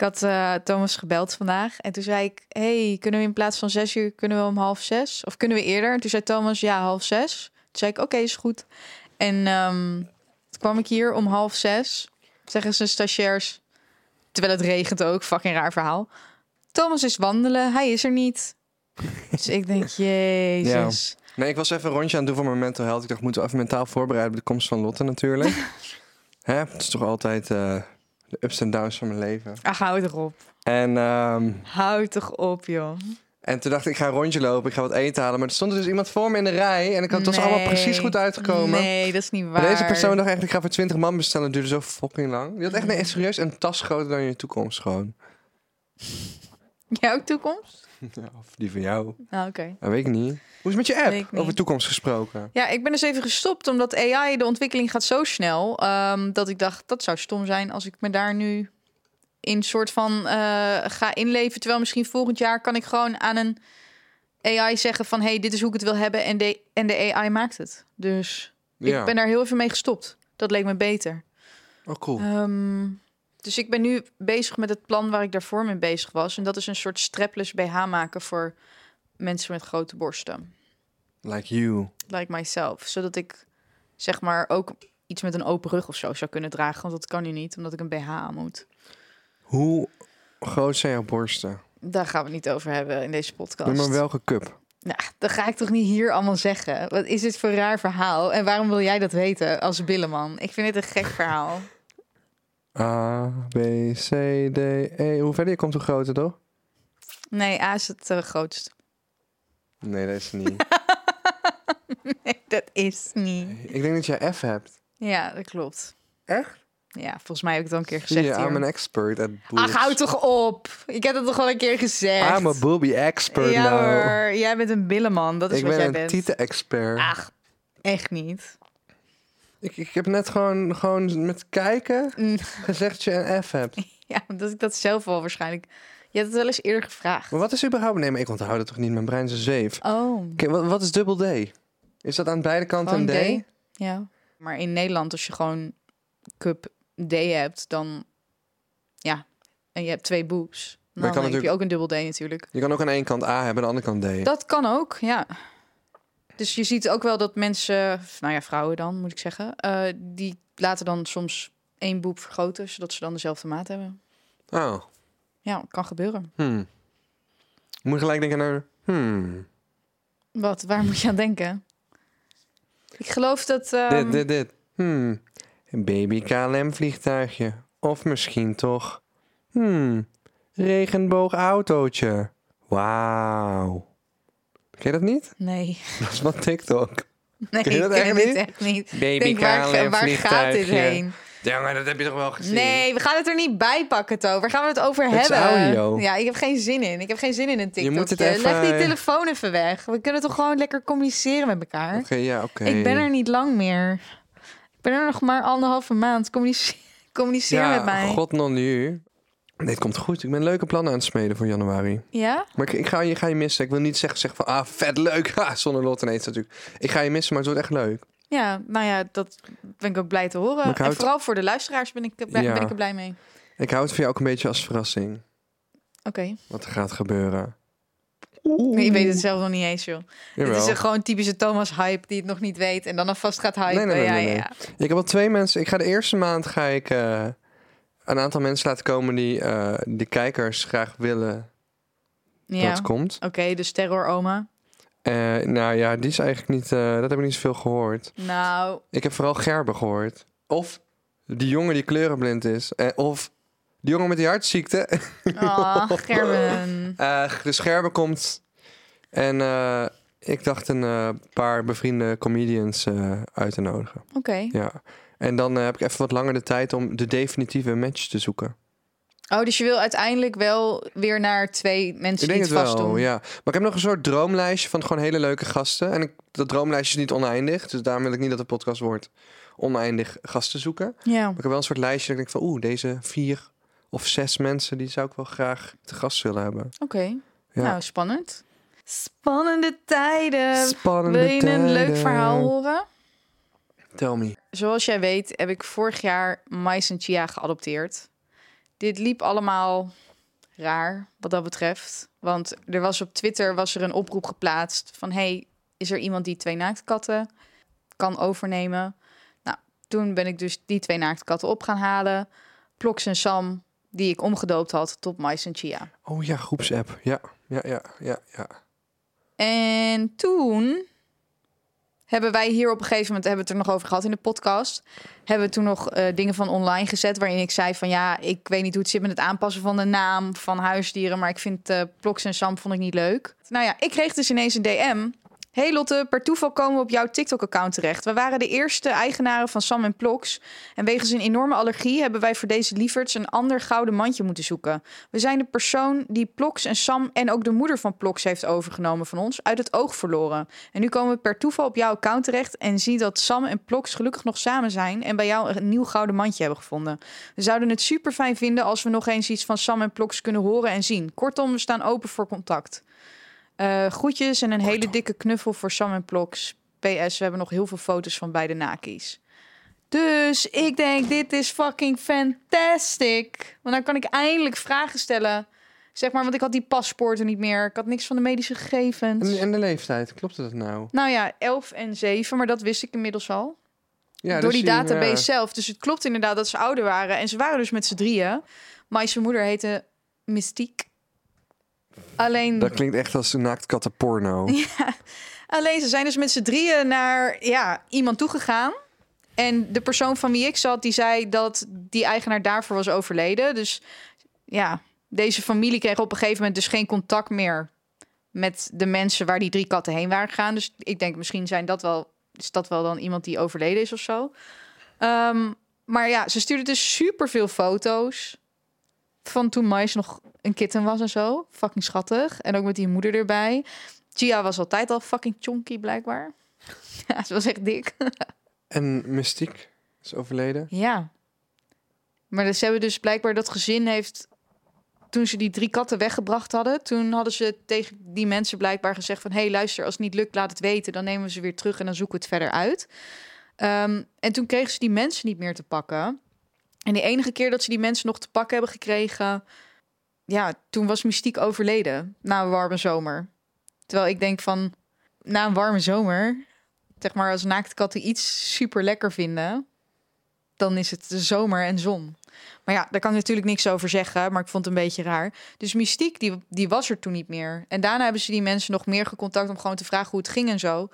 Ik had eh, Thomas gebeld vandaag en toen zei ik: Hey, kunnen we in plaats van zes uur kunnen we om half zes? Of kunnen we eerder? En toen zei Thomas: Ja, half zes. Toen zei ik: Oké, is goed. En ehm, toen kwam ik hier om half zes. Zeggen ze stagiairs, terwijl het regent ook, fucking raar verhaal. Thomas is wandelen, hij is er niet. Dus ik denk: Jezus. Nee, ik was even een rondje aan het doen voor mijn mental health. Ik dacht, moeten we even mentaal voorbereiden op de komst van Lotte natuurlijk. Hè? Het is toch altijd eh, de ups en downs van mijn leven. Ach, hou toch op. En, ehm, Hou toch op, joh. en toen dacht ik, ik ga een rondje lopen, ik ga wat eten halen. Maar er stond dus iemand voor me in de rij en ik had, het allemaal precies goed uitgekomen. Nee, dat is niet waar. Maar deze persoon dacht echt, ik ga voor 20 man bestellen. Het duurde zo fucking lang. Die had echt nee, serieus een tas groter dan je toekomst gewoon. Jouw toekomst? Ja, of die van jou. Nou, oké. Dat weet ik niet. Hoe is het met je app? Over toekomst gesproken. Ja, ik ben dus even gestopt omdat AI, de ontwikkeling gaat zo snel, ehm, dat ik dacht, dat zou stom zijn als ik me daar nu in soort van eh, ga inleven. Terwijl misschien volgend jaar kan ik gewoon aan een AI zeggen van, hey, dit is hoe ik het wil hebben en de, en de AI maakt het. Dus Ja. ik ben daar heel even mee gestopt. Dat leek me beter. Oh, cool. Ehm, dus ik ben nu bezig met het plan waar ik daarvoor mee bezig was. En dat is een soort strapless BH maken voor mensen met grote borsten. Like you. like myself. Zodat ik zeg maar ook iets met een open rug of zo zou kunnen dragen. Want dat kan nu niet, omdat ik een BH aan moet. Hoe groot zijn jouw borsten? Daar gaan we het niet over hebben in deze podcast. Noem maar welke cup. Nou, dat ga ik toch niet hier allemaal zeggen. Wat is dit voor een raar verhaal? En waarom wil jij dat weten als Billeman? Ik vind het een gek verhaal. A, B, C, D, E. Hoe verder je komt, hoe groter, toch? Nee, A is het eh, grootst. Nee, dat is niet. Nee, dat is niet. ik denk dat jij F hebt. Ja, dat klopt. Echt? Ja, volgens mij heb ik het al een keer gezegd I'm hier. an expert at boobs. Ach, houd toch op. Ik heb het toch al een keer gezegd. I'm a booby expert ja now. hoor, jij bent een Billeman. Dat is Ik wat ben jij een bent. tieten-expert. Ach, echt niet. Ik, ik heb net gewoon, gewoon met kijken Mm. gezegd dat je een F hebt. Ja, dat ik dat zelf al waarschijnlijk. Je hebt het wel eens eerder gevraagd. Maar wat is überhaupt... Nee, maar ik onthoud het toch niet. Mijn brein is een zeef. Oh, Oké, wat, wat is dubbel D? Is dat aan beide kanten gewoon een D? D. Ja. Maar in Nederland, als je gewoon cup D hebt, dan ja, en je hebt twee boobs, dan kan heb je ook een dubbel D natuurlijk. Je kan ook aan één kant A hebben en aan de andere kant D. Dat kan ook, ja. Dus je ziet ook wel dat mensen, nou ja, vrouwen dan moet ik zeggen, eh, die laten dan soms één boep vergroten, zodat ze dan dezelfde maat hebben. Oh, Ja, kan gebeuren. hmm. Moet gelijk denken naar... Hmm. Wat? Waar moet je aan denken? Ik geloof dat. ehm, Dit, dit, dit. Hmm. Een baby KLM vliegtuigje. Of misschien toch... Hmm. Regenboogautootje. Wauw. Ken je dat niet? Nee, Dat is van TikTok. nee, Ken je dat ik ken echt niet? echt niet. Baby Ik denk, waar, KLM waar gaat dit heen? Ja, maar dat heb je toch wel gezien? Nee, we gaan het er niet bij pakken, To. Waar gaan we het over Het hebben? audio. Ja, ik heb geen zin in. Ik heb geen zin in een TikTok. moet het even- Leg die telefoon even weg. We kunnen toch gewoon lekker communiceren met elkaar? Oké, ja, oké. Ik ben er niet lang meer. Ik ben er nog maar anderhalve maand. Communiceer, communiceer ja, met mij. god non nu. Nee, het komt goed. Ik ben leuke plannen aan het smeden voor januari. Ja? Maar ik, ik ga, je, ga je missen. Ik wil niet zeggen, zeggen van, ah, vet leuk. Ha, zonder lot ineens natuurlijk. Ik ga je missen, maar het wordt echt leuk. Ja, nou ja, dat ben ik ook blij te horen. Ik En houd- vooral voor de luisteraars ben ik, ben, Ja. ben ik er blij mee. Ik hou het voor jou ook een beetje als verrassing. Oké. Wat er gaat gebeuren. Nee, je weet het zelf nog niet eens, joh. Jawel. Het is een gewoon typische Thomas-hype die het nog niet weet en dan alvast gaat hypen. Nee, nee, nee, ja, nee, nee. ja, Ik heb al twee mensen. Ik ga de eerste maand ga ik eh, een aantal mensen laten komen die eh, de kijkers graag willen ja. dat het komt. Oké, dus terror-oma. Eh, nou ja, die is eigenlijk niet. eh, dat heb ik niet zoveel gehoord. Nou, Ik heb vooral Gerben gehoord. Of die jongen die kleurenblind is. Of die jongen met die hartziekte. oh, Gerben. Dus Gerben komt. En ik dacht een paar bevriende comedians uit te nodigen. Oké. Ja. En dan eh, heb ik even wat langer de tijd om de definitieve match te zoeken. Oh, dus je wil uiteindelijk wel weer naar twee mensen Ik die denk het vast wel, doen. ja. Maar ik heb nog een soort droomlijstje van gewoon hele leuke gasten. En ik, dat droomlijstje is niet oneindig. Dus daarom wil ik niet dat de podcast wordt oneindig gasten zoeken. Maar Ja. ik heb wel een soort lijstje dat ik denk van... Oeh, deze vier of zes mensen... die zou ik wel graag te gast willen hebben. Oké. Ja. Nou, spannend. Spannende tijden. Spannende Wil je een leuk verhaal horen? Tell me. Zoals jij weet heb ik vorig jaar Mais en Chia geadopteerd. Dit liep allemaal raar wat dat betreft. Want er was op Twitter was er een oproep geplaatst van... hey, is er iemand die twee naaktkatten kan overnemen? Nou, toen ben ik dus die twee naaktkatten op gaan halen. Ploks en Sam, die ik omgedoopt had tot Mais en Chia. Oh ja, groepsapp. Ja, ja, ja, ja, ja. En toen hebben wij hier op een gegeven moment, hebben we het er nog over gehad in de podcast, hebben we toen nog eh, dingen van online gezet waarin ik zei van ja, ik weet niet hoe het zit met het aanpassen van de naam van huisdieren, maar ik vind eh Ploks en Sam vond ik niet leuk. Nou ja, ik kreeg dus ineens een DM. Hey Lotte, per toeval komen we op jouw TikTok-account terecht. We waren de eerste eigenaren van Sam en Ploks. En wegens een enorme allergie hebben wij voor deze lieverds een ander gouden mandje moeten zoeken. We zijn de persoon die Ploks en Sam en ook de moeder van Ploks heeft overgenomen van ons uit het oog verloren. En nu komen we per toeval op jouw account terecht en zie dat Sam en Ploks gelukkig nog samen zijn en bij jou een nieuw gouden mandje hebben gevonden. We zouden het super fijn vinden als we nog eens iets van Sam en Ploks kunnen horen en zien. Kortom, we staan open voor contact. Eh groetjes en een hele dikke knuffel voor Sam en Ploks. PS, we hebben nog heel veel foto's van beide nakies. Dus ik denk, dit is fucking fantastic. Want dan kan ik eindelijk vragen stellen. Zeg maar, want ik had die paspoorten niet meer. Ik had niks van de medische gegevens. En, en de leeftijd, klopt dat nou? Nou ja, 11 en 7, maar dat wist ik inmiddels al. Ja, door dus die database ja. zelf. Dus het klopt inderdaad dat ze ouder waren. En ze waren dus met z'n drieën. Maar zijn moeder heette Mystiek. Alleen, Dat klinkt echt als een naaktkatten porno. alleen ze zijn dus met z'n drieën naar ja, iemand toegegaan. En de persoon van wie ik zat, die zei dat die eigenaar daarvoor was overleden. Dus ja, deze familie kreeg op een gegeven moment dus geen contact meer met de mensen waar die drie katten heen waren gegaan. Dus ik denk misschien zijn dat wel, is dat wel dan iemand die overleden is of zo. Ehm, maar ja, ze stuurde dus super veel foto's van toen Mais nog een kitten was en zo. Fucking schattig. En ook met die moeder erbij. Gia was altijd al fucking chonky blijkbaar. Ja, ze was echt dik. En Mystiek is overleden. Ja. Maar dus, ze hebben dus blijkbaar dat gezin heeft... Toen ze die drie katten weggebracht hadden... toen hadden ze tegen die mensen blijkbaar gezegd van... hé, hey, luister, als het niet lukt, laat het weten. Dan nemen we ze weer terug en dan zoeken we het verder uit. Ehm, en toen kregen ze die mensen niet meer te pakken. En de enige keer dat ze die mensen nog te pakken hebben gekregen... ja, toen was Mystiek overleden. Na een warme zomer. Terwijl ik denk van... na een warme zomer... zeg maar als naaktkatten iets super lekker vinden dan is het de zomer en zon. Maar ja, daar kan ik natuurlijk niks over zeggen, maar ik vond het een beetje raar. Dus Mystiek, die, die was er toen niet meer. En daarna hebben ze die mensen nog meer gecontact om gewoon te vragen hoe het ging en zo.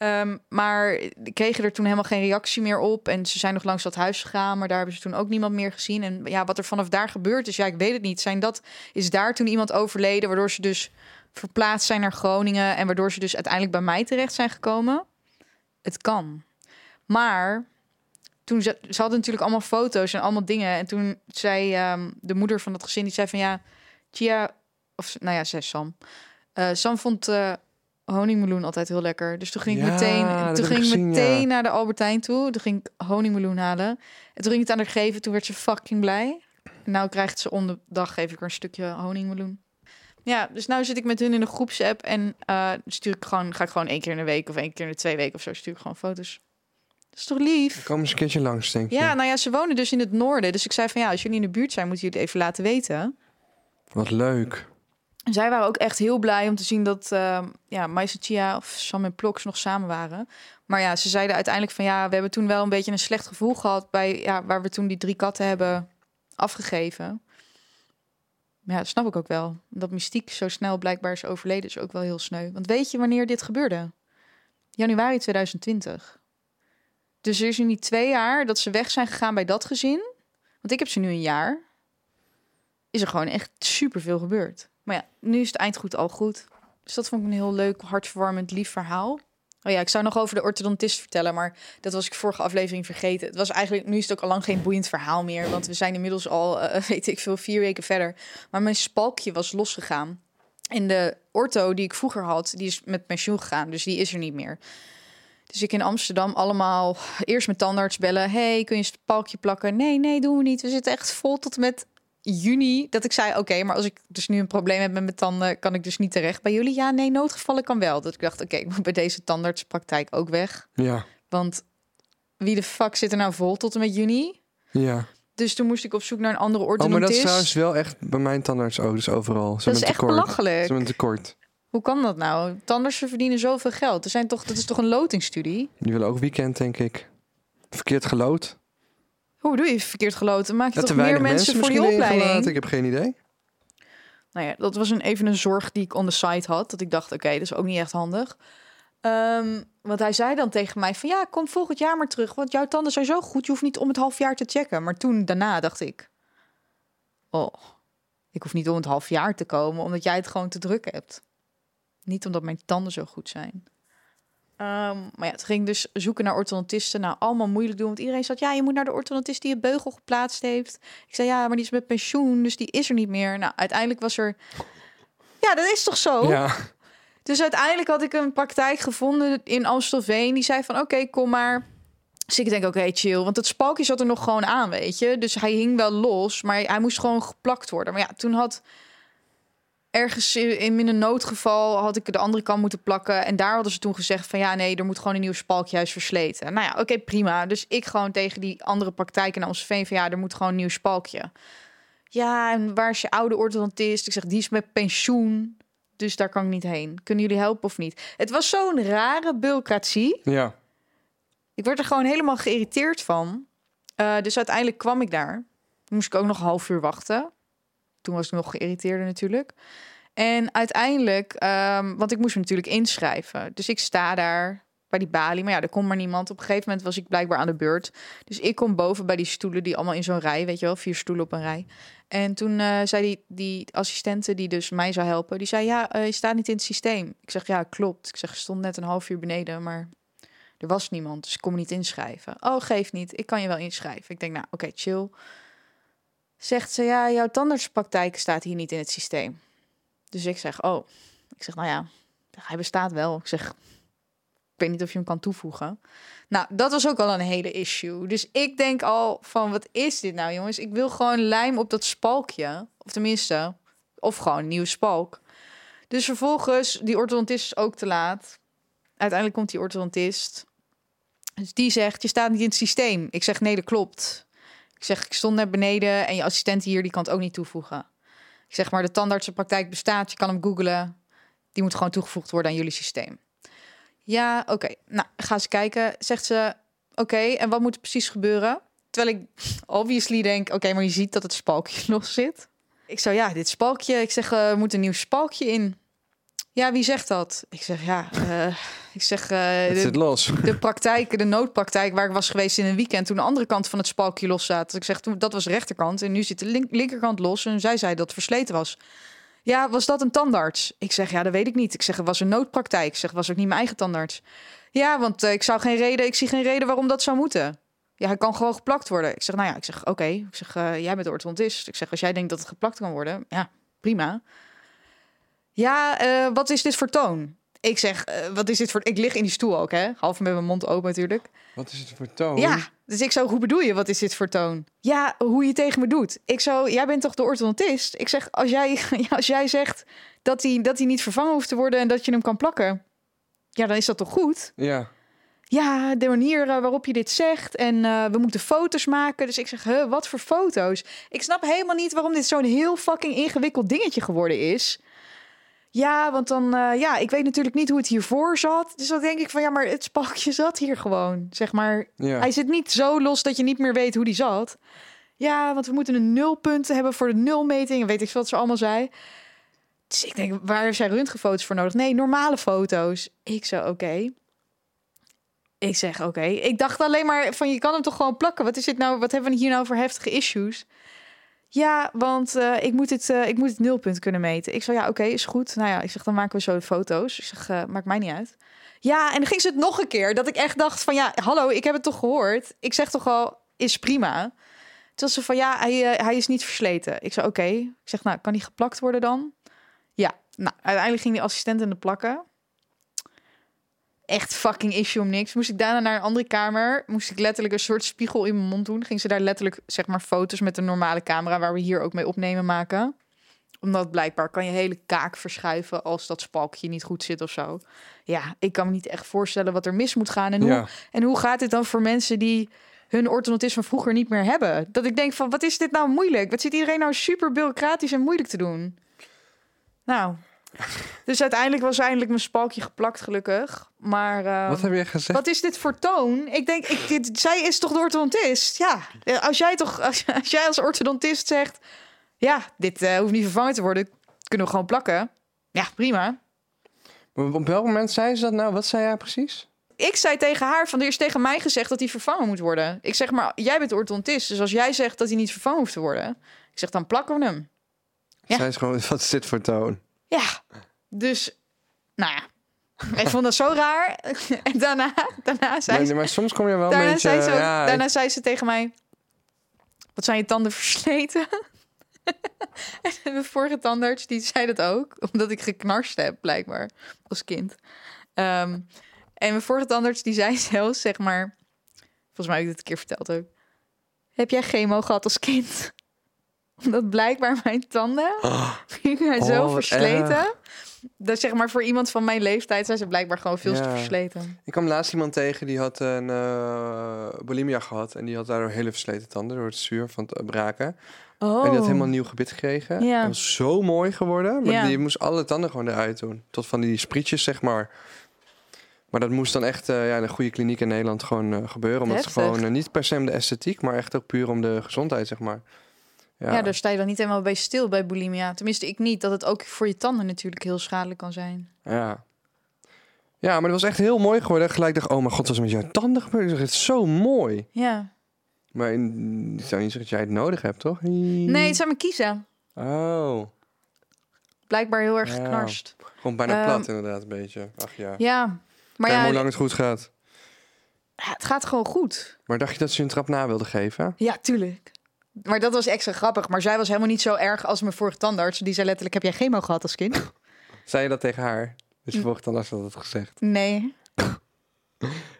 Ehm, maar kregen er toen helemaal geen reactie meer op. En ze zijn nog langs dat huis gegaan, maar daar hebben ze toen ook niemand meer gezien. En ja, wat er vanaf daar gebeurd is, ja, ik weet het niet. Zijn dat, is daar toen iemand overleden, waardoor ze dus verplaatst zijn naar Groningen en waardoor ze dus uiteindelijk bij mij terecht zijn gekomen? Het kan. Maar toen ze, hadden natuurlijk allemaal foto's en allemaal dingen. En toen zei ehm, de moeder van dat gezin, die zei van ja, Chia, of nou ja, zei Sam. Eh, Sam vond eh honingmeloen altijd heel lekker. Dus toen ging ik Ja, meteen, toen ik ging ik gezien, meteen ja. naar de Albertijn toe. Toen ging ik honingmeloen halen. En toen ging ik het aan haar geven. Toen werd ze fucking blij. En nou krijgt ze om de dag geef ik haar een stukje honingmeloen. Ja, dus nu zit ik met hun in een groepsapp en eh, stuur ik gewoon, ga ik gewoon één keer in de week of één keer in de twee weken of zo stuur ik gewoon foto's. Dat is toch lief? Kom eens een keertje langs, denk je. Ja, nou ja, ze wonen dus in het noorden. Dus ik zei van ja, als jullie in de buurt zijn, moeten jullie het even laten weten. Wat leuk. Zij waren ook echt heel blij om te zien dat uh, ja, Mais en Chia of Sam en Ploks nog samen waren. Maar ja, ze zeiden uiteindelijk van ja, we hebben toen wel een beetje een slecht gevoel gehad bij ja, waar we toen die drie katten hebben afgegeven. Maar ja, dat snap ik ook wel. Dat mystiek zo snel blijkbaar is overleden is ook wel heel sneu. Want weet je wanneer dit gebeurde? Januari 2020. Dus er is nu niet twee jaar dat ze weg zijn gegaan bij dat gezin. Want ik heb ze nu een jaar. Is er gewoon echt superveel gebeurd. Maar ja, nu is het eindgoed al goed. Dus dat vond ik een heel leuk, hartverwarmend, lief verhaal. Oh ja, ik zou nog over de orthodontist vertellen, maar dat was ik vorige aflevering vergeten. Het was eigenlijk, nu is het ook al lang geen boeiend verhaal meer, want we zijn inmiddels al, eh, weet ik veel, vier weken verder. Maar mijn spalkje was losgegaan. En de ortho die ik vroeger had, die is met pensioen gegaan, dus die is er niet meer. Dus ik in Amsterdam allemaal eerst met tandarts bellen. hey, kun je een spalkje plakken? Nee, nee, doen we niet. We zitten echt vol tot met juni. Dat ik zei, oké, maar als ik dus nu een probleem heb met mijn tanden... kan ik dus niet terecht bij jullie. Ja, nee, noodgevallen kan wel. Dat ik dacht, oké, ik moet bij deze tandartspraktijk ook weg. Ja, Want wie de fuck zit er nou vol tot en met juni? ja. Dus toen moest ik op zoek naar een andere Oh, maar orthodontist. dat is trouwens wel echt bij mijn tandarts ook, dus overal. Ze Dat is echt tekort. belachelijk. Ze een tekort. Hoe kan dat nou? Tandartsen verdienen zoveel geld. Er zijn toch, dat is toch een lotingstudie? Die willen ook weekend, denk ik. Verkeerd gelood. Hoe doe je verkeerd geloten? Maak je Ja, toch meer mensen, mensen voor die misschien opleiding? Ik heb geen idee. Nou ja, dat was een, even een zorg die ik on the site had. Dat ik dacht, oké, dat is ook niet echt handig. Ehm, want hij zei dan tegen mij van... ja, kom volgend jaar maar terug. Want jouw tanden zijn zo goed. Je hoeft niet om het half jaar te checken. Maar toen, daarna, dacht ik... oh, ik hoef niet om het half jaar te komen... omdat jij het gewoon te druk hebt. Niet omdat mijn tanden zo goed zijn. Ehm, maar ja, het ging dus zoeken naar orthodontisten. Nou, allemaal moeilijk doen. Want iedereen zat, ja, je moet naar de orthodontist die je beugel geplaatst heeft. Ik zei, ja, maar die is met pensioen, dus die is er niet meer. Nou, uiteindelijk was er... Ja, dat is toch zo? Ja, Dus uiteindelijk had ik een praktijk gevonden in Amstelveen. Die zei van, oké, kom maar. Dus ik denk, oké, chill. Want het spalkje zat er nog gewoon aan, weet je. Dus hij hing wel los, maar hij moest gewoon geplakt worden. Maar ja, toen had ergens in in een noodgeval had ik de andere kant moeten plakken. En daar hadden ze toen gezegd van, ja, nee, er moet gewoon een nieuw spalkje juist versleten. Nou ja, oké, prima. Dus ik gewoon tegen die andere praktijk in Amstelveen van, ja, er moet gewoon een nieuw spalkje. Ja, en waar is je oude orthodontist? Ik zeg, die is met pensioen. Dus daar kan ik niet heen. Kunnen jullie helpen of niet? Het was zo'n rare bureaucratie. ja. Ik werd er gewoon helemaal geïrriteerd van. Eh, dus uiteindelijk kwam ik daar. Moest ik ook nog een half uur wachten. Toen was ik nog geïrriteerder natuurlijk. En uiteindelijk, ehm, want ik moest me natuurlijk inschrijven. Dus ik sta daar bij die balie. Maar ja, er komt maar niemand. Op een gegeven moment was ik blijkbaar aan de beurt. Dus ik kom boven bij die stoelen die allemaal in zo'n rij, weet je wel, vier stoelen op een rij. En toen eh, zei die, die assistente die dus mij zou helpen, die zei ja, eh, je staat niet in het systeem. Ik zeg ja, klopt. Ik zeg, stond net een half uur beneden, maar er was niemand, dus ik kon me niet inschrijven. Oh, geef niet, ik kan je wel inschrijven. Ik denk, nou, oké, chill. Zegt ze, ja, jouw tandartspraktijk staat hier niet in het systeem. Dus ik zeg, oh. Ik zeg, nou ja, hij bestaat wel. Ik zeg, ik weet niet of je hem kan toevoegen. Nou, dat was ook al een hele issue. Dus ik denk al van, wat is dit nou, jongens? Ik wil gewoon lijm op dat spalkje. Of tenminste, of gewoon een nieuwe spalk. Dus vervolgens, die orthodontist is ook te laat. Uiteindelijk komt die orthodontist. Dus die zegt, je staat niet in het systeem. Ik zeg, nee, dat klopt. Ik zeg, ik stond net beneden en je assistent hier, die kan het ook niet toevoegen. Ik zeg maar, de tandartsenpraktijk bestaat, je kan hem googlen. Die moet gewoon toegevoegd worden aan jullie systeem. Ja, oké. Nou, ga eens kijken. Zegt ze, oké, en wat moet er precies gebeuren? Terwijl ik obviously denk, oké, maar je ziet dat het spalkje los zit. Ik zou, ja, dit spalkje. Ik zeg, eh, er moet een nieuw spalkje in. Ja, wie zegt dat? Ik zeg, ja, eh, ik zeg, eh, Het de- zit los. de praktijk, de noodpraktijk waar ik was geweest in een weekend toen de andere kant van het spalkje los zat. Dus ik zeg toen dat was de rechterkant en nu zit de link- linkerkant los en zij zei dat het versleten was. Ja, was dat een tandarts? Ik zeg ja, dat weet ik niet. Ik zeg het was een noodpraktijk. Ik zeg was ook niet mijn eigen tandarts. Ja, want eh, ik zou geen reden, ik zie geen reden waarom dat zou moeten. Ja, hij kan gewoon geplakt worden. Ik zeg nou ja, ik zeg oké. Ik zeg jij bent de orthodontist. Ik zeg als jij denkt dat het geplakt kan worden, ja, prima. Ja, eh, wat is dit voor toon? Ik zeg, eh, wat is dit voor... Ik lig in die stoel ook, hè? Half met mijn mond open natuurlijk. Wat is het voor toon? Ja, dus ik zo, hoe bedoel je, wat is dit voor toon? Ja, hoe je tegen me doet. Ik zo, jij bent toch de orthodontist? Ik zeg, als jij, als jij zegt dat hij, dat hij niet vervangen hoeft te worden... en dat je hem kan plakken, ja, dan is dat toch goed? Ja. Ja, de manier eh, waarop je dit zegt en we moeten foto's maken. Dus ik zeg, huh, wat voor foto's? Ik snap helemaal niet waarom dit zo'n heel fucking ingewikkeld dingetje geworden is. Ja, want dan, eh, ja, ik weet natuurlijk niet hoe het hiervoor zat. Dus dan denk ik van, ja, maar het spalkje zat hier gewoon. Zeg maar, Ja. hij zit niet zo los dat je niet meer weet hoe die zat. Ja, want we moeten een nulpunt hebben voor de nulmeting. En weet ik veel wat ze allemaal zei. Dus ik denk, waar heeft zij röntgenfoto's voor nodig? Nee, normale foto's. Ik zo, oké. Ik zeg, oké. Ik dacht alleen maar van, je kan hem toch gewoon plakken? Wat is dit nou? Wat hebben we hier nou voor heftige issues? Ja, want eh, ik, moet het, eh, ik moet het nulpunt kunnen meten. Ik zei, ja, oké, is goed. Nou ja, ik zeg, dan maken we zo de foto's. Ik zeg, eh, maakt mij niet uit. Ja, en dan ging ze het nog een keer. Dat ik echt dacht van, ja, hallo, ik heb het toch gehoord. Ik zeg toch al, is prima. Toen ze van, ja, hij, hij is niet versleten. Ik zei, oké. Ik zeg, nou, kan die geplakt worden dan? Ja, nou, uiteindelijk ging die assistent in de plakken. Echt fucking issue om niks. Moest ik daarna naar een andere kamer. Moest ik letterlijk een soort spiegel in mijn mond doen. Ging ze daar letterlijk, zeg maar, foto's met een normale camera... waar we hier ook mee opnemen maken. Omdat blijkbaar kan je hele kaak verschuiven... als dat spalkje niet goed zit of zo. Ja, ik kan me niet echt voorstellen wat er mis moet gaan. En hoe, Ja. en hoe gaat dit dan voor mensen die hun orthodontist van vroeger niet meer hebben? Dat ik denk van, wat is dit nou moeilijk? Wat zit iedereen nou super bureaucratisch en moeilijk te doen? Nou, dus uiteindelijk was eindelijk mijn spalkje geplakt, gelukkig. Maar ehm, Wat heb je gezegd? wat is dit voor toon? Ik denk, ik, dit, zij is toch de orthodontist? Ja, eh, als jij toch, als, als jij als orthodontist zegt, ja, dit eh, hoeft niet vervangen te worden, kunnen we gewoon plakken. Ja, prima. Op welk moment zei ze dat nou? Wat zei jij precies? ik zei tegen haar van er is tegen mij gezegd dat hij vervangen moet worden. Ik zeg maar, jij bent orthodontist, dus als jij zegt dat hij niet vervangen hoeft te worden, ik zeg dan plakken we hem. Ja. Zij is gewoon, wat is dit voor toon? Ja, dus, nou ja, ik vond dat zo raar. en daarna, daarna zei Nee, ze, nee, maar soms kom je wel een daarna beetje... zei ze, ja, daarna zei ze tegen mij, wat zijn je tanden versleten? en mijn vorige tandarts die zei dat ook, omdat ik geknarst heb blijkbaar als kind. Ehm, en mijn vorige tandarts die zei zelfs, zeg maar, volgens mij heb ik dit een keer verteld ook. Heb jij chemo gehad als kind? Omdat blijkbaar mijn tanden die zijn Oh, zo wat versleten. erg. Dat zeg maar voor iemand van mijn leeftijd zijn ze blijkbaar gewoon veel te versleten. Ik kwam laatst iemand tegen die had een eh, bulimia gehad. En die had daardoor hele versleten tanden door het zuur van het braken. Oh. En die had helemaal een nieuw gebit gekregen. Ja. Dat was zo mooi geworden. Maar Ja. die moest alle tanden gewoon eruit doen. Tot van die sprietjes, zeg maar. Maar dat moest dan echt eh, ja, in een goede kliniek in Nederland gewoon eh, gebeuren. Omdat het gewoon niet per se om de esthetiek, maar echt ook puur om de gezondheid, zeg maar. Ja. daar sta je dan niet helemaal bij stil bij bulimia. Tenminste, ik niet. Dat het ook voor je tanden natuurlijk heel schadelijk kan zijn. Ja. Ja, maar dat was echt heel mooi geworden. Gelijk dacht, oh mijn god, wat is met jouw tanden gebeurd? Het is zo mooi. Ja. Maar in, ik zou niet zeggen dat jij het nodig hebt, toch? Nee, het zijn mijn kiezen. Oh, Blijkbaar heel erg Ja. geknarst. gewoon bijna Ehm, plat inderdaad, een beetje. Ach ja. Ja. Maar ja, hoe lang het goed gaat. ja, het gaat gewoon goed. Maar dacht je dat ze een trap na wilde geven? Ja, tuurlijk. Maar dat was extra grappig. Maar zij was helemaal niet zo erg als mijn vorige tandarts. Die zei letterlijk, heb jij chemo gehad als kind? Zei je dat tegen haar? Dus je volgt dan als dat gezegd. Nee.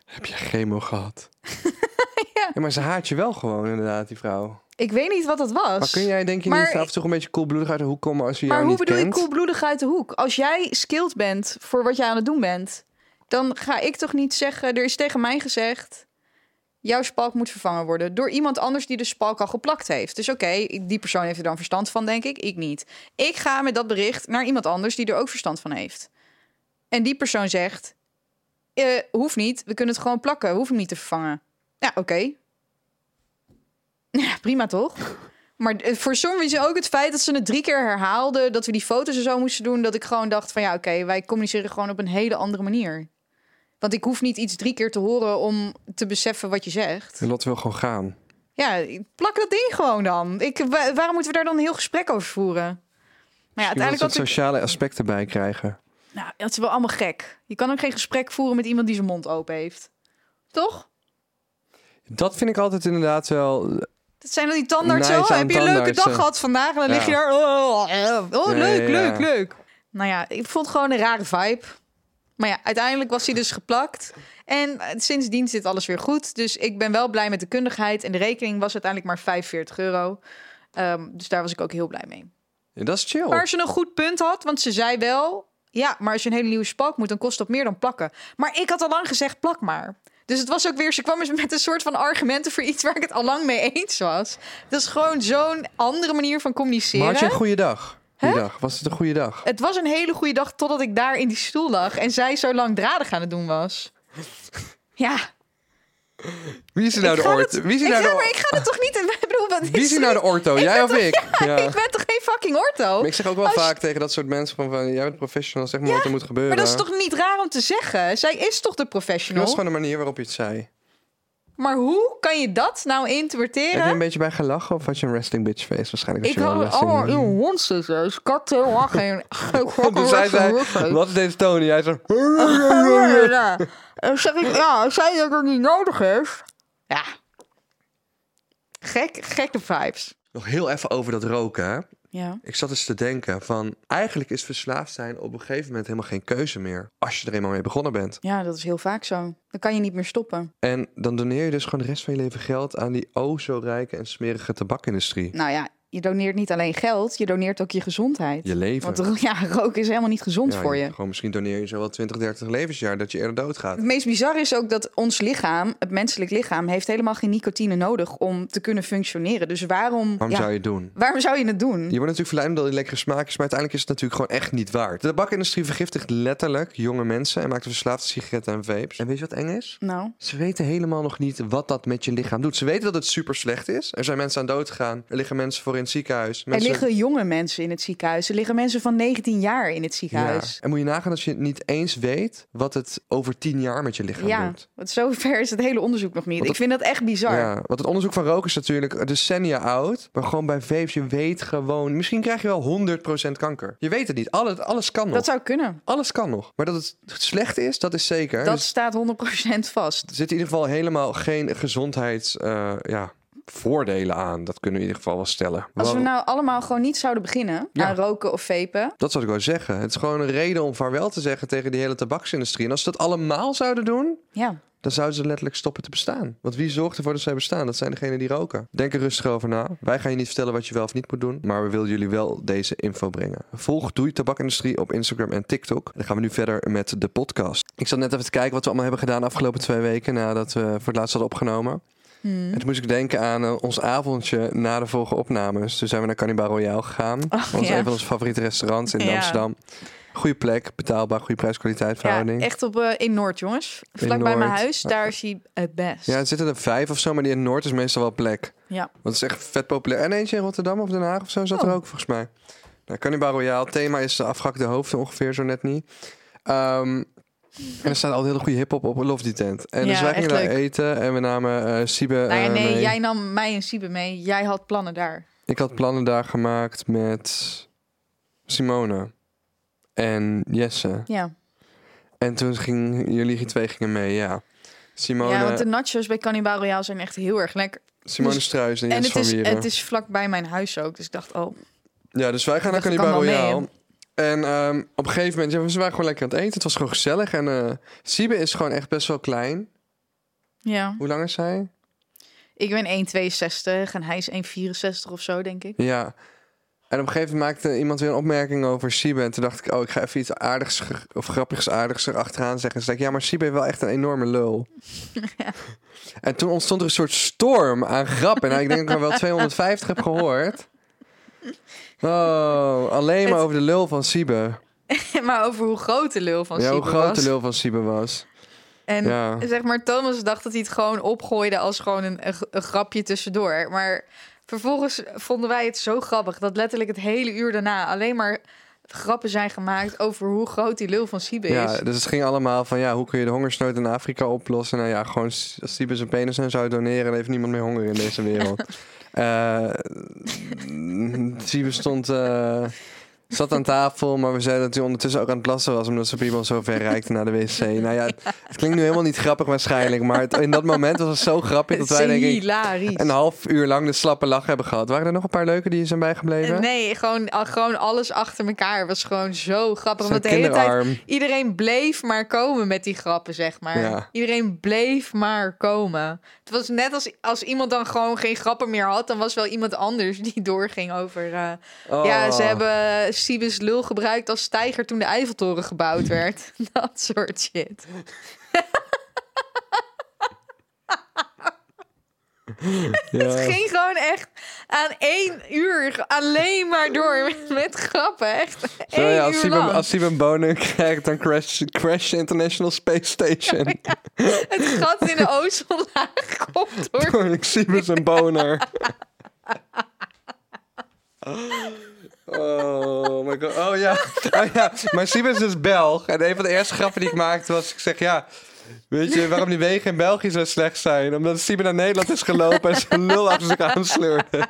Heb je chemo gehad? ja. maar ze haat je wel gewoon inderdaad, die vrouw. Ik weet niet wat dat was. Maar kun jij denk je Maar- niet af en toe een beetje koelbloedig uit de hoek komen als je Maar jou hoe niet bedoel kent? je koelbloedig uit de hoek? Als jij skilled bent voor wat jij aan het doen bent, dan ga ik toch niet zeggen. Er is tegen mij gezegd. Jouw spalk moet vervangen worden door iemand anders die de spalk al geplakt heeft. Dus oké, die persoon heeft er dan verstand van, denk ik. Ik niet. Ik ga met dat bericht naar iemand anders die er ook verstand van heeft. En die persoon zegt: eh, hoeft niet, we kunnen het gewoon plakken, hoeven hem niet te vervangen. Ja, oké. Ja, prima toch? Maar eh, voor sommigen ook het feit dat ze het drie keer herhaalden, dat we die foto's en zo moesten doen, dat ik gewoon dacht van ja, oké, wij communiceren gewoon op een hele andere manier. Want ik hoef niet iets drie keer te horen om te beseffen wat je zegt. Lot wil gewoon gaan. Ja, plak dat ding gewoon dan. Ik, wa- waarom moeten we daar dan een heel gesprek over voeren? Maar ja, uiteindelijk ik... sociale aspecten bij krijgen. Nou, dat is wel allemaal gek. Je kan ook geen gesprek voeren met iemand die zijn mond open heeft. Toch? Dat vind ik altijd inderdaad wel... Dat zijn dan die tandartsen. Nice oh, heb je een leuke dag gehad vandaag? En dan lig je daar. Oh, eh, oh Ja, leuk, ja, leuk, leuk. Nou ja, ik vond het gewoon een rare vibe. Maar ja, uiteindelijk was hij dus geplakt. En eh, sindsdien zit alles weer goed. Dus ik ben wel blij met de kundigheid. En de rekening was uiteindelijk maar 45 euro. Ehm, dus daar was ik ook heel blij mee. Ja, dat is chill. Maar ze een goed punt had, want ze zei wel... Ja, maar als je een hele nieuwe spalk moet, dan kost dat meer dan plakken. Maar ik had al lang gezegd, plak maar. Dus het was ook weer, ze kwam eens met een soort van argumenten voor iets waar ik het al lang mee eens was. Dat is gewoon zo'n andere manier van communiceren. Maar had je een goede dag? Die dag. Was het een goede dag? Het was een hele goede dag totdat ik daar in die stoel lag en zij zo langdradig aan het doen was. Ja, Wie is er nou ik de orto? Wie is er ik, nou ja, de maar ik ga het toch niet... Ik bedoel, wat Wie is er nou de orto? Jij of ik? Ja. Ik ben toch geen fucking orto? Maar ik zeg ook wel Als vaak tegen dat soort mensen van, van jij bent professional, zeg maar wat er moet gebeuren. Maar dat is toch niet raar om te zeggen? Zij is toch de Dat professional? was gewoon de manier waarop je het zei. Maar hoe kan je dat nou Heb je interpreteren? een beetje bij gelachen of had je een resting bitch face? Waarschijnlijk als Ik had allemaal in een hond zitten. Dus helemaal geen... Dus hij zei, wat is deze Tony? Hij zei, Ja, En zeg ik, ja, hij zei dat het niet nodig is. Ja. Gek, gekke vibes. nog heel even over dat roken, hè? Ja. Ik zat eens te denken van, eigenlijk is verslaafd zijn op een gegeven moment helemaal geen keuze meer. Als je er eenmaal mee begonnen bent. ja, dat is heel vaak zo. Dan kan je niet meer stoppen. En dan doneer je dus gewoon de rest van je leven geld aan die o zo rijke en smerige tabakindustrie. Nou ja, je doneert niet alleen geld, je doneert ook je gezondheid. Je leven. Want ja, roken is helemaal niet gezond Ja, voor je. Gewoon misschien doneer je zo wel 20, 30 levensjaar dat je eerder doodgaat. Het meest bizar is ook dat ons lichaam, het menselijk lichaam, heeft helemaal geen nicotine nodig om te kunnen functioneren. Dus waarom, Waarom ja, zou je het doen? waarom zou je het doen? Je wordt natuurlijk verleid omdat die lekkere smaak is, maar uiteindelijk is het natuurlijk gewoon echt niet waard. De tabakindustrie vergiftigt letterlijk jonge mensen en maakt er verslaafd aan sigaretten en vapes. En weet je wat eng is? Nou, Ze weten helemaal nog niet wat dat met je lichaam doet. Ze weten dat het super slecht is. Er zijn mensen aan dood gegaan. Er liggen mensen voor in het ziekenhuis. er liggen jonge mensen in het ziekenhuis. Er liggen mensen van 19 jaar in het Ja. ziekenhuis. En moet je nagaan als je niet eens weet wat het over tien jaar met je lichaam Ja, doet. want zover is het hele onderzoek nog niet. Want Ik vind dat echt bizar. Ja, want het onderzoek van roken is natuurlijk decennia oud. Maar gewoon bij vapes, je weet gewoon... Misschien krijg je wel 100% kanker. Je weet het niet. Alles, alles kan nog. Dat zou kunnen. Alles kan nog. Maar dat het slecht is, dat is zeker. Dat Dus staat 100% vast. er zit in ieder geval helemaal geen gezondheids... eh, ja, voordelen aan. Dat kunnen we in ieder geval wel stellen. Als we nou allemaal gewoon niet zouden beginnen Ja. aan roken of vapen. Dat zou ik wel zeggen. Het is gewoon een reden om vaarwel te zeggen tegen die hele tabaksindustrie. En als ze dat allemaal zouden doen, Ja, dan zouden ze letterlijk stoppen te bestaan. Want wie zorgt ervoor dat zij bestaan? Dat zijn degenen die roken. Denk er rustig over na. Wij gaan je niet vertellen wat je wel of niet moet doen. Maar we willen jullie wel deze info brengen. Volg Doei Tabakindustrie op Instagram en TikTok. Dan gaan we nu verder met de podcast. Ik zat net even te kijken wat we allemaal hebben gedaan de afgelopen twee weken nadat we voor het laatst hadden opgenomen. En toen moest ik denken aan eh, ons avondje na de vorige opnames. Toen zijn we naar Cannibal Royale gegaan. Oh, was ja. een van onze favoriete restaurants in Ja. Amsterdam. Goede plek, betaalbaar, goede prijs-kwaliteit ja verhouding. echt op, eh, in Noord, jongens. Vlak bij mijn huis, daar is hij het best. Ja, er zitten er vijf of zo, maar die in Noord is meestal wel plek. Ja. Want het is echt vet populair. En eentje in Rotterdam of Den Haag of zo zat er Oh. ook volgens mij. Nou, Cannibal Royale. Thema is de afgehakte hoofden ongeveer zo net niet. Ehm, en er staat al hele goede hip-hop op Love die tent. En dus wij gingen daar eten en we namen eh Siebe Nou ja, eh, nee, mee. jij nam mij en Siebe mee. Jij had plannen daar. Ik had plannen daar gemaakt met Simone en Jesse. Ja, En toen gingen jullie twee gingen mee, ja. Simone, ja want de nachos bij Cannibal Royale zijn echt heel erg lekker. Simone dus- Struijs en En Jesse het van is, het is vlak bij mijn huis ook. Dus ik dacht, oh, Ja, dus wij gaan naar Cannibal Royale. En ehm, op een gegeven moment, ja, we waren gewoon lekker aan het eten. Het was gewoon gezellig. En eh Siebe is gewoon echt best wel klein. ja. Hoe lang is hij? Ik ben 1,62 en hij is 1,64 of zo, denk ik. Ja. En op een gegeven moment maakte iemand weer een opmerking over Siebe. En toen dacht ik, oh, ik ga even iets aardigs of grappigs aardigs erachteraan zeggen. En zei ik, ja, maar Siebe heeft wel echt een enorme lul. En toen ontstond er een soort storm aan grappen. En ik denk dat ik er wel 250 heb gehoord. Oh, alleen maar Het- over de lul van Siebe. maar over hoe groot de lul van Ja, hoe Siebe groot de lul van Siebe was. En Ja. zeg maar, Thomas dacht dat hij het gewoon opgooide als gewoon een, een, een grapje tussendoor. Maar vervolgens vonden wij het zo grappig dat letterlijk het hele uur daarna alleen maar grappen zijn gemaakt over hoe groot die lul van Siebe is. Ja, dus het ging allemaal van ja, hoe kun je de hongersnood in Afrika oplossen? Nou ja, gewoon s- als Siebe zijn penis en zou doneren, dan heeft niemand meer honger in deze wereld. Eh Siebe stond, eh, zat aan tafel, maar we zeiden dat hij ondertussen ook aan het plassen was, omdat zijn piemel zo ver reikte naar de wc. Nou ja, het, het klinkt nu helemaal niet grappig waarschijnlijk, maar het- in dat moment was het zo grappig dat wij denk ik een half uur lang de slappe lach hebben gehad. Waren er nog een paar leuke die je zijn bijgebleven? Nee, gewoon, gewoon alles achter elkaar was gewoon zo grappig. Want de hele tijd iedereen bleef maar komen met die grappen, zeg maar. Ja. Iedereen bleef maar komen. Het was net als, als iemand dan gewoon geen grappen meer had, dan was wel iemand anders die doorging over. eh, Oh. Ja, ze hebben Siebes lul gebruikt als stijger toen de Eiffeltoren gebouwd werd. Dat soort shit. Ja. Het ging gewoon echt aan één uur alleen maar door met, met grappen. Echt één als uur lang. als een boner krijgt, dan crash, crash International Space Station. Het gat in de ozonlaag komt door. Door Siebe zijn boner. Oh my god. Oh ja. Oh ja. Maar Siebe is dus Belg. En een van de eerste grappen die ik maakte was... Ik zeg ja... Weet je waarom die wegen in België zo slecht zijn? Omdat Siebe naar Nederland is gelopen en zijn lul achter zich aansleurde.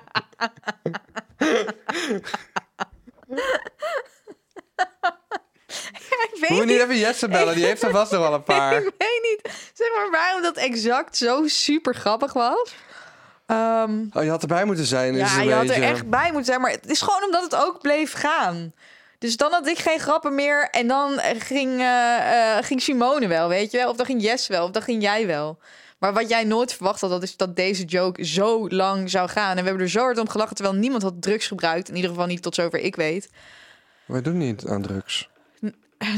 ik weet Moet je niet even Jesse bellen? Die heeft er vast nog wel een paar. ik weet niet zeg maar, waarom dat exact zo super grappig was. Ehm, Oh, je had erbij moeten zijn. is ja, een je had er echt bij moeten zijn. Maar het is gewoon omdat het ook bleef gaan. Dus dan had ik geen grappen meer. En dan ging, eh, eh, ging Simone wel, weet je wel. Of dan ging Jess wel. Of dan ging jij wel. Maar wat jij nooit verwacht had, dat is dat deze joke zo lang zou gaan. En we hebben er zo hard om gelachen, terwijl niemand had drugs gebruikt. In ieder geval niet tot zover ik weet. Wij doen niet aan drugs.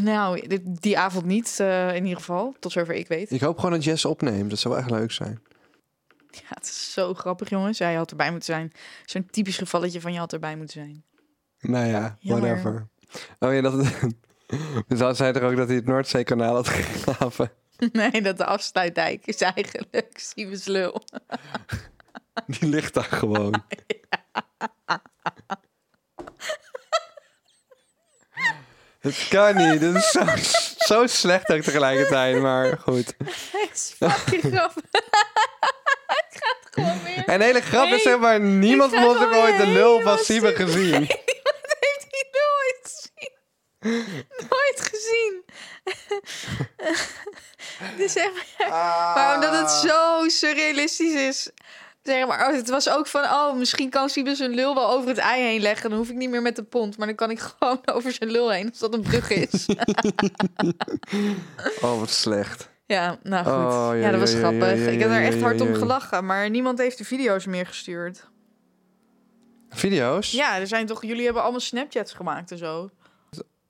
Nou, die avond niet, eh, in ieder geval. Tot zover ik weet. Ik hoop gewoon dat Jess opneemt. Dat zou echt leuk zijn. Ja, het is zo grappig, jongens. Jij had erbij moeten zijn. Zo'n typisch gevalletje van je had erbij moeten zijn. Nou ja, Jammer. whatever. Oh ja, dat... Ze zei er ook dat hij het Noordzeekanaal had gegraven. Nee, dat de afsluitdijk is eigenlijk Siebes lul. Die ligt daar gewoon. Het kan niet. Dit is zo, zo slecht ook tegelijkertijd, maar goed. Het is fucking grappig. Gewoon. En de hele grap is Nee, zeg maar, niemand van ons heeft ooit de lul van Siebe gezien. Niemand heeft die nooit gezien. Nooit gezien. dus zeg maar, maar omdat het zo surrealistisch is. Zeg maar, oh, het was ook van, oh, misschien kan Siebe zijn lul wel over het ei heen leggen. Dan hoef ik niet meer met de pont, maar dan kan ik gewoon over zijn lul heen, als dat een brug is. Oh, wat slecht. Ja, nou goed. Oh, ja, ja, dat was ja, grappig. ik heb er echt hard om gelachen, maar niemand heeft de video's meer gestuurd. Video's? Ja, er zijn toch, jullie hebben allemaal Snapchats gemaakt en zo.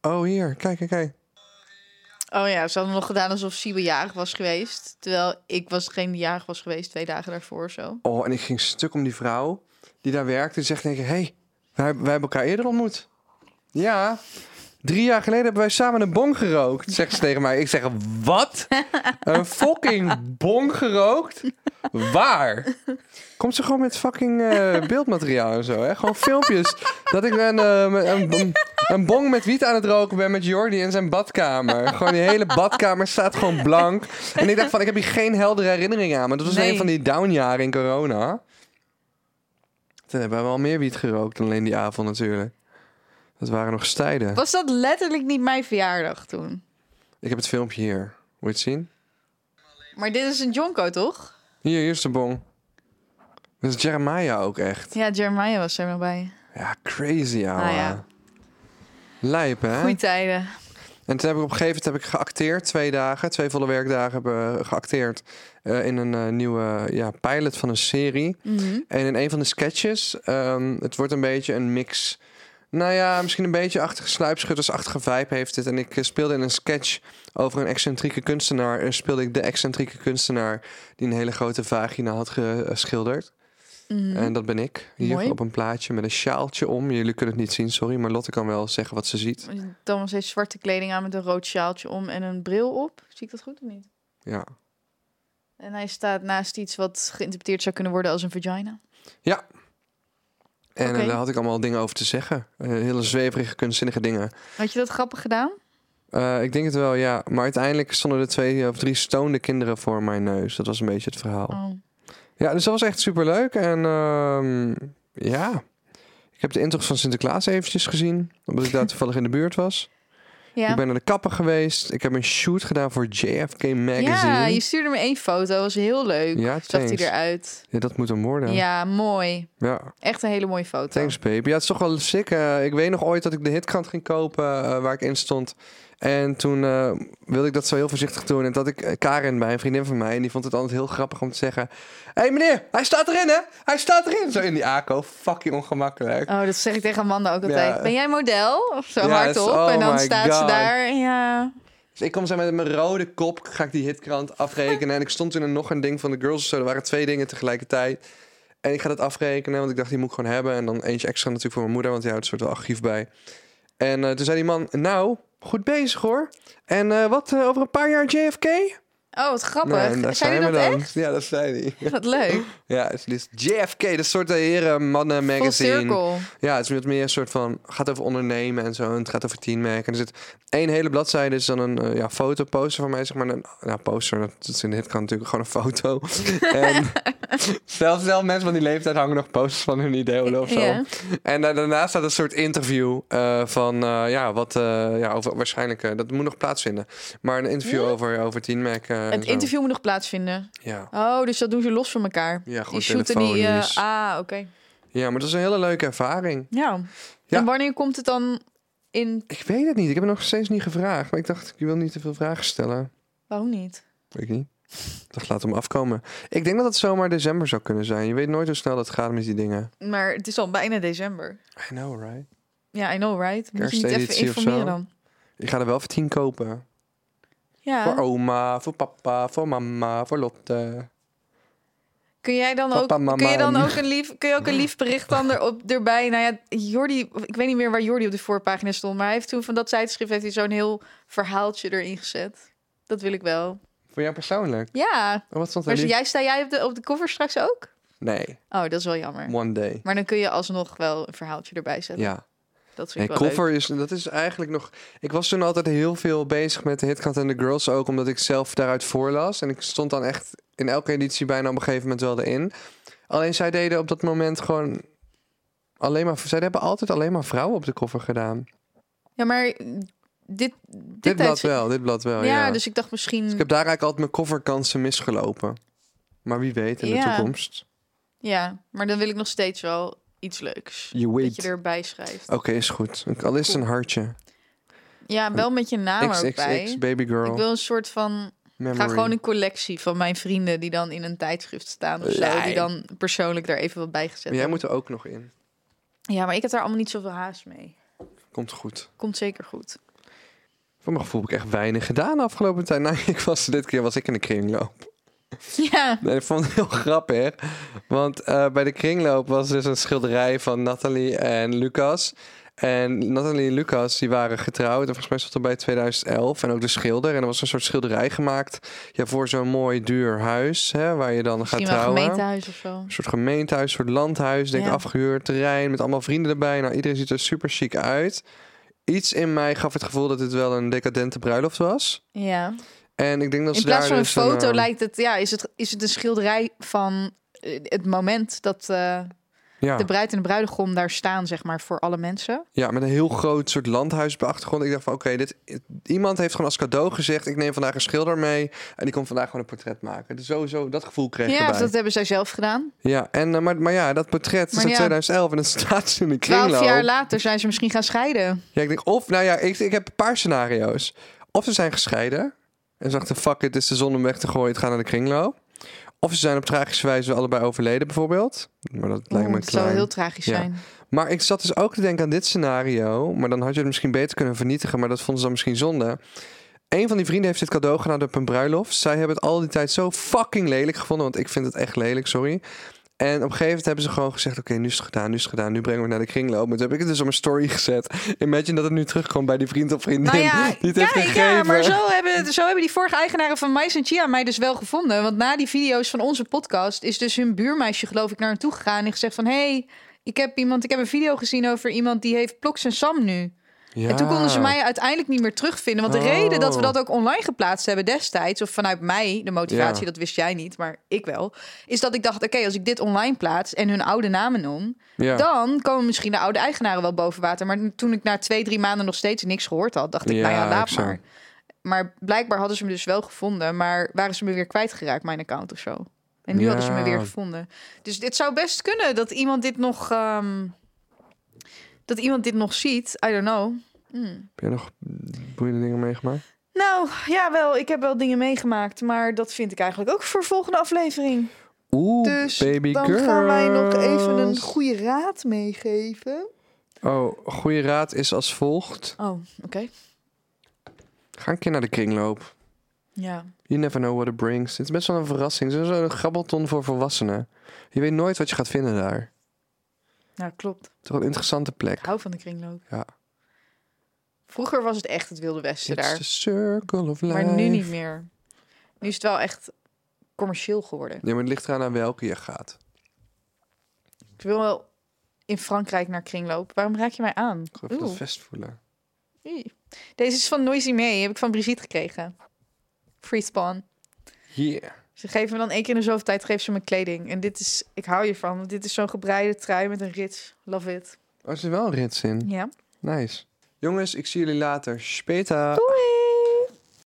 Oh, hier. Kijk, kijk, kijk. Oh ja, ze hadden nog gedaan alsof Siebe jarig was geweest. Terwijl ik was degene die jarig was geweest twee dagen daarvoor zo. Oh, en ik ging stuk om die vrouw die daar werkte. Die zegt, denk ik, hé, hey, wij, wij hebben elkaar eerder ontmoet. Ja, drie jaar geleden hebben wij samen een bong gerookt. Zegt ze tegen mij. Ik zeg, wat? Een fucking bong gerookt? Waar? Komt ze gewoon met fucking eh, beeldmateriaal en zo, hè? Gewoon filmpjes. Dat ik een, eh, een, een, een bong met wiet aan het roken ben met Jordi in zijn badkamer. Gewoon die hele badkamer staat gewoon blank. En ik dacht van, ik heb hier geen heldere herinnering aan. Maar dat was Nee. een van die downjaren in corona. Toen hebben we wel meer wiet gerookt dan alleen die avond natuurlijk. Dat waren nog stijden. Was dat letterlijk niet mijn verjaardag toen? Ik heb het filmpje hier. Moet je het zien? Maar dit is een Jonko, toch? Hier, hier is de bong. Dat is Jeremiah ook echt. Ja, Jeremiah was er nog bij. Ja, crazy, ouwe. Ah, ja. Lijp, hè? Goeie tijden. En toen heb ik op een gegeven moment heb ik geacteerd, twee dagen, twee volle werkdagen hebben we geacteerd eh, in een eh, nieuwe ja, pilot van een serie. Mhm. En in een van de sketches, ehm, het wordt een beetje een mix. Nou ja, misschien een beetje achtige sluipschuttersachtige vibe heeft het. En ik eh, speelde in een sketch over een excentrieke kunstenaar. En speelde ik de excentrieke kunstenaar die een hele grote vagina had geschilderd. Mhm. En dat ben ik. Hier Mooi. op een plaatje met een sjaaltje om. Jullie kunnen het niet zien, sorry. Maar Lotte kan wel zeggen wat ze ziet. Thomas heeft zwarte kleding aan met een rood sjaaltje om en een bril op. Zie ik dat goed of niet? Ja. En hij staat naast iets wat geïnterpreteerd zou kunnen worden als een vagina. Ja. En eh, daar had ik allemaal dingen over te zeggen. Eh, hele zweverige, kunstzinnige dingen. Had je dat grappig gedaan? Eh, ik denk het wel, ja. Maar uiteindelijk stonden er twee of drie stonende kinderen voor mijn neus. Dat was een beetje het verhaal. Oh. Ja, dus dat was echt super leuk. En ehm, ja, ik heb de intocht van Sinterklaas eventjes gezien. Omdat ik daar toevallig in de buurt was. Ja. Ik ben naar de kapper geweest. Ik heb een shoot gedaan voor JFK Magazine. ja, je stuurde me één foto. was heel leuk. Ja, Zag hij eruit. Ja, dat moet hem worden. Ja, mooi. ja. Echt een hele mooie foto. Thanks, baby. Ja, het is toch wel sick. Eh, ik weet nog ooit dat ik de hitkrant ging kopen eh, waar ik in stond. En toen eh, wilde ik dat zo heel voorzichtig doen. En dat ik eh, Karen bij een vriendin van mij. En die vond het altijd heel grappig om te zeggen... Hé hey, meneer, hij staat erin hè? Hij staat erin. Zo in die ACO. Fucking ongemakkelijk. Oh, dat zeg ik tegen Amanda ook Ja. altijd. Ben jij model? Of zo Ja, hardop. oh en dan staat ze daar. Ja. Dus ik kom zo met mijn rode kop. Ga ik die hitkrant afrekenen. en ik stond toen in nog een ding van de girls of zo. Er waren twee dingen tegelijkertijd. En ik ga dat afrekenen. Want ik dacht, die moet ik gewoon hebben. En dan eentje extra natuurlijk voor mijn moeder. Want die houdt een soort wel archief bij. En eh, toen zei die man... Nou, goed bezig hoor. En eh, wat, eh, over een paar jaar JFK? Oh, wat grappig. Nou, Zei zijn we dat dan. echt? Ja, dat zei hij. Wat leuk. Ja, het is JFK, de soort heren mannen magazine. Ja, het is meer een soort van gaat over ondernemen en zo. En het gaat over teamwerk. En er zit één hele bladzijde is dan een eh, ja, foto poster van mij, zeg maar. Een ja, poster. Dat is in dit kan natuurlijk gewoon een foto. en zelfs mensen van die leeftijd hangen nog posters van hun ideeën of zo. Ja. En da- daarnaast staat een soort interview eh, van eh, ja, wat ja, over waarschijnlijk dat moet nog plaatsvinden. Maar een interview over over teamwerk. Het interview moet nog plaatsvinden. Ja. Oh, dus dat doen ze los van elkaar. Ja, gewoon die shooten die... eh, ah, oké. Ja, maar dat is een hele leuke ervaring. Ja. Ja. En wanneer komt het dan in... Ik weet het niet. Ik heb het nog steeds niet gevraagd. Maar ik dacht, ik wil niet te veel vragen stellen. Waarom niet? Weet ik niet. Ik dacht, laat hem afkomen. Ik denk dat het zomaar december zou kunnen zijn. Je weet nooit hoe snel dat gaat met die dingen. Maar het is al bijna december. I know, right? Ja, I know, right? Moet je niet even informeren dan? Ik ga er wel voor tien kopen. Ja. Voor oma, voor papa, voor mama, voor Lotte. Kun jij dan ook, mama kun je dan ook een lief, kun je ook een lief bericht dan erop, erbij? Nou ja, Jordi, ik weet niet meer waar Jordi op de voorpagina stond, maar hij heeft toen van dat tijdschrift heeft hij zo'n heel verhaaltje erin gezet. Dat wil ik wel. Voor jou persoonlijk? Ja, Oh, wat stond er? jij sta jij op de, op de cover straks ook? Nee, Oh, dat is wel jammer. one day. Maar dan kun je alsnog wel een verhaaltje erbij zetten. Ja. Dat vind ik wel cover is, dat is eigenlijk nog... Ik was toen altijd heel veel bezig met de Hitkant en de Girls ook, omdat ik zelf daaruit voorlas. En ik stond dan echt in elke editie bijna op een gegeven moment wel erin. Alleen zij deden op dat moment gewoon alleen maar... Zij hebben altijd alleen maar vrouwen op de cover gedaan. Ja, maar dit, dit, Dit blad wel, dit blad wel, ja, ja. dus ik dacht misschien... Dus ik heb daar eigenlijk altijd mijn coverkansen misgelopen. Maar wie weet in de Ja. toekomst. Ja, maar dan wil ik nog steeds wel iets leuks. Je Dat je erbij schrijft. Oké, is goed. Al is een hartje. Ja, wel met je naam erbij. XXX, baby girl. Ik wil een soort van. Memory. ga gewoon een collectie van mijn vrienden die dan in een tijdschrift staan of zo. Die dan persoonlijk daar even wat bij gezet Maar jij moet er ook nog in. Ja, maar ik heb daar allemaal niet zoveel haast mee. Komt goed. Komt zeker goed. Voor mijn gevoel heb ik echt weinig gedaan de afgelopen tijd. Nou, ik was, dit keer was ik in de kringloop. Ja, Nee, ik vond het heel grappig. Want eh, bij de kringloop was dus een schilderij van Nathalie en Lucas. En Nathalie en Lucas die waren getrouwd. En volgens mij stond er bij 2011. En ook de schilder. En er was een soort schilderij gemaakt. Ja, voor zo'n mooi duur huis. Hè, waar je dan misschien gaat wel een trouwen. gemeentehuis of zo. Een soort gemeentehuis, een soort landhuis. Denk Ja. afgehuurd terrein. Met allemaal vrienden erbij. Nou, iedereen ziet er super chic uit. Iets in mij gaf het gevoel dat dit wel een decadente bruiloft was. Ja. En ik denk dat In ze plaats daar van een dus foto eh, lijkt het, ja, is het, is het een schilderij van eh, het moment dat eh, ja. de bruid en de bruidegom daar staan, zeg maar, voor alle mensen. Ja, met een heel groot soort landhuis op de achtergrond. Ik dacht van, oké, dit iemand heeft gewoon als cadeau gezegd... ik neem vandaag een schilder mee en die komt vandaag gewoon een portret maken. Dus sowieso, dat gevoel kreeg ik Ja, erbij. dat hebben zij zelf gedaan. Ja, en, eh, maar, maar ja, dat portret is uit ja. 2011 en het staat dus in de Twaalf kringloop. jaar later zijn ze misschien gaan scheiden. Ja, ik denk, of, nou ja, ik, ik heb een paar scenario's. Of ze zijn gescheiden en ze dachten, fuck it, het is de zon om weg te gooien, het gaat naar de kringloop. Of ze zijn op tragische wijze allebei overleden bijvoorbeeld. Maar dat lijkt me dat zou heel tragisch Ja. zijn. Maar ik zat dus ook te denken aan dit scenario. Maar dan had je het misschien beter kunnen vernietigen. Maar dat vonden ze dan misschien zonde. Een van die vrienden heeft dit cadeau gedaan op een bruiloft. Zij hebben het al die tijd zo fucking lelijk gevonden. Want ik vind het echt lelijk, sorry. En op een gegeven moment hebben ze gewoon gezegd... Oké, nu is het gedaan, nu is het gedaan. Nu brengen we het naar de kringloop. Maar toen heb ik het dus op mijn story gezet. Imagine dat het nu terugkomt bij die vriend of vriendin. Nou ja, die het heeft gegeven. ja, maar zo hebben, zo hebben die vorige eigenaren van Mais en Chia mij dus wel gevonden. Want na die video's van onze podcast is dus hun buurmeisje geloof ik naar hen toe gegaan en gezegd van... hey, ik heb iemand, ik heb een video gezien over iemand die heeft Ploks en Sam nu. Ja. En toen konden ze mij uiteindelijk niet meer terugvinden. Want de Oh. reden dat we dat ook online geplaatst hebben destijds... of vanuit mij, de motivatie, Ja. dat wist jij niet, maar ik wel... is dat ik dacht, oké, als ik dit online plaats en hun oude namen noem... Ja. dan komen misschien de oude eigenaren wel boven water. Maar toen ik na twee, drie maanden nog steeds niks gehoord had... dacht ik, nou ja, laat maar. Maar blijkbaar hadden ze me dus wel gevonden... maar waren ze me weer kwijtgeraakt, mijn account of zo. En nu hadden ze me weer gevonden. Dus dit zou best kunnen dat iemand dit nog... ehm, dat iemand dit nog ziet. I don't know. Hmm. Heb je nog boeiende dingen meegemaakt? Nou, ja, wel. Ik heb wel dingen meegemaakt. Maar dat vind ik eigenlijk ook voor volgende aflevering. Oeh, Dus baby dan girls. gaan wij nog even een goede raad meegeven. Oh, goede raad is als volgt. Oh, oké. Ga een keer naar de kringloop. Ja. You never know what it brings. Het is best wel een verrassing. Het is een grabbelton voor volwassenen. Je weet nooit wat je gaat vinden daar. Nou, klopt. Het is wel een interessante plek. Ik hou van de kringloop. Ja. Vroeger was het echt het Wilde Westen It's daar. the circle of life. Maar nu niet meer. Nu is het wel echt commercieel geworden. Ja, maar het ligt eraan aan welke je gaat. Ik wil wel in Frankrijk naar kringloop. Waarom raak je mij aan? Ik wil even dat vest voelen. Deze is van Noisy May. Heb ik van Brigitte gekregen. Free spawn. Hier. Ze geven me dan één keer in de zoveel tijd geven ze me kleding. En dit is, ik hou hiervan. want Dit is zo'n gebreide trui met een rits. Love it. Oh, er zit wel een rits in. Ja. Nice. Jongens, ik zie jullie later. Speta. Doei!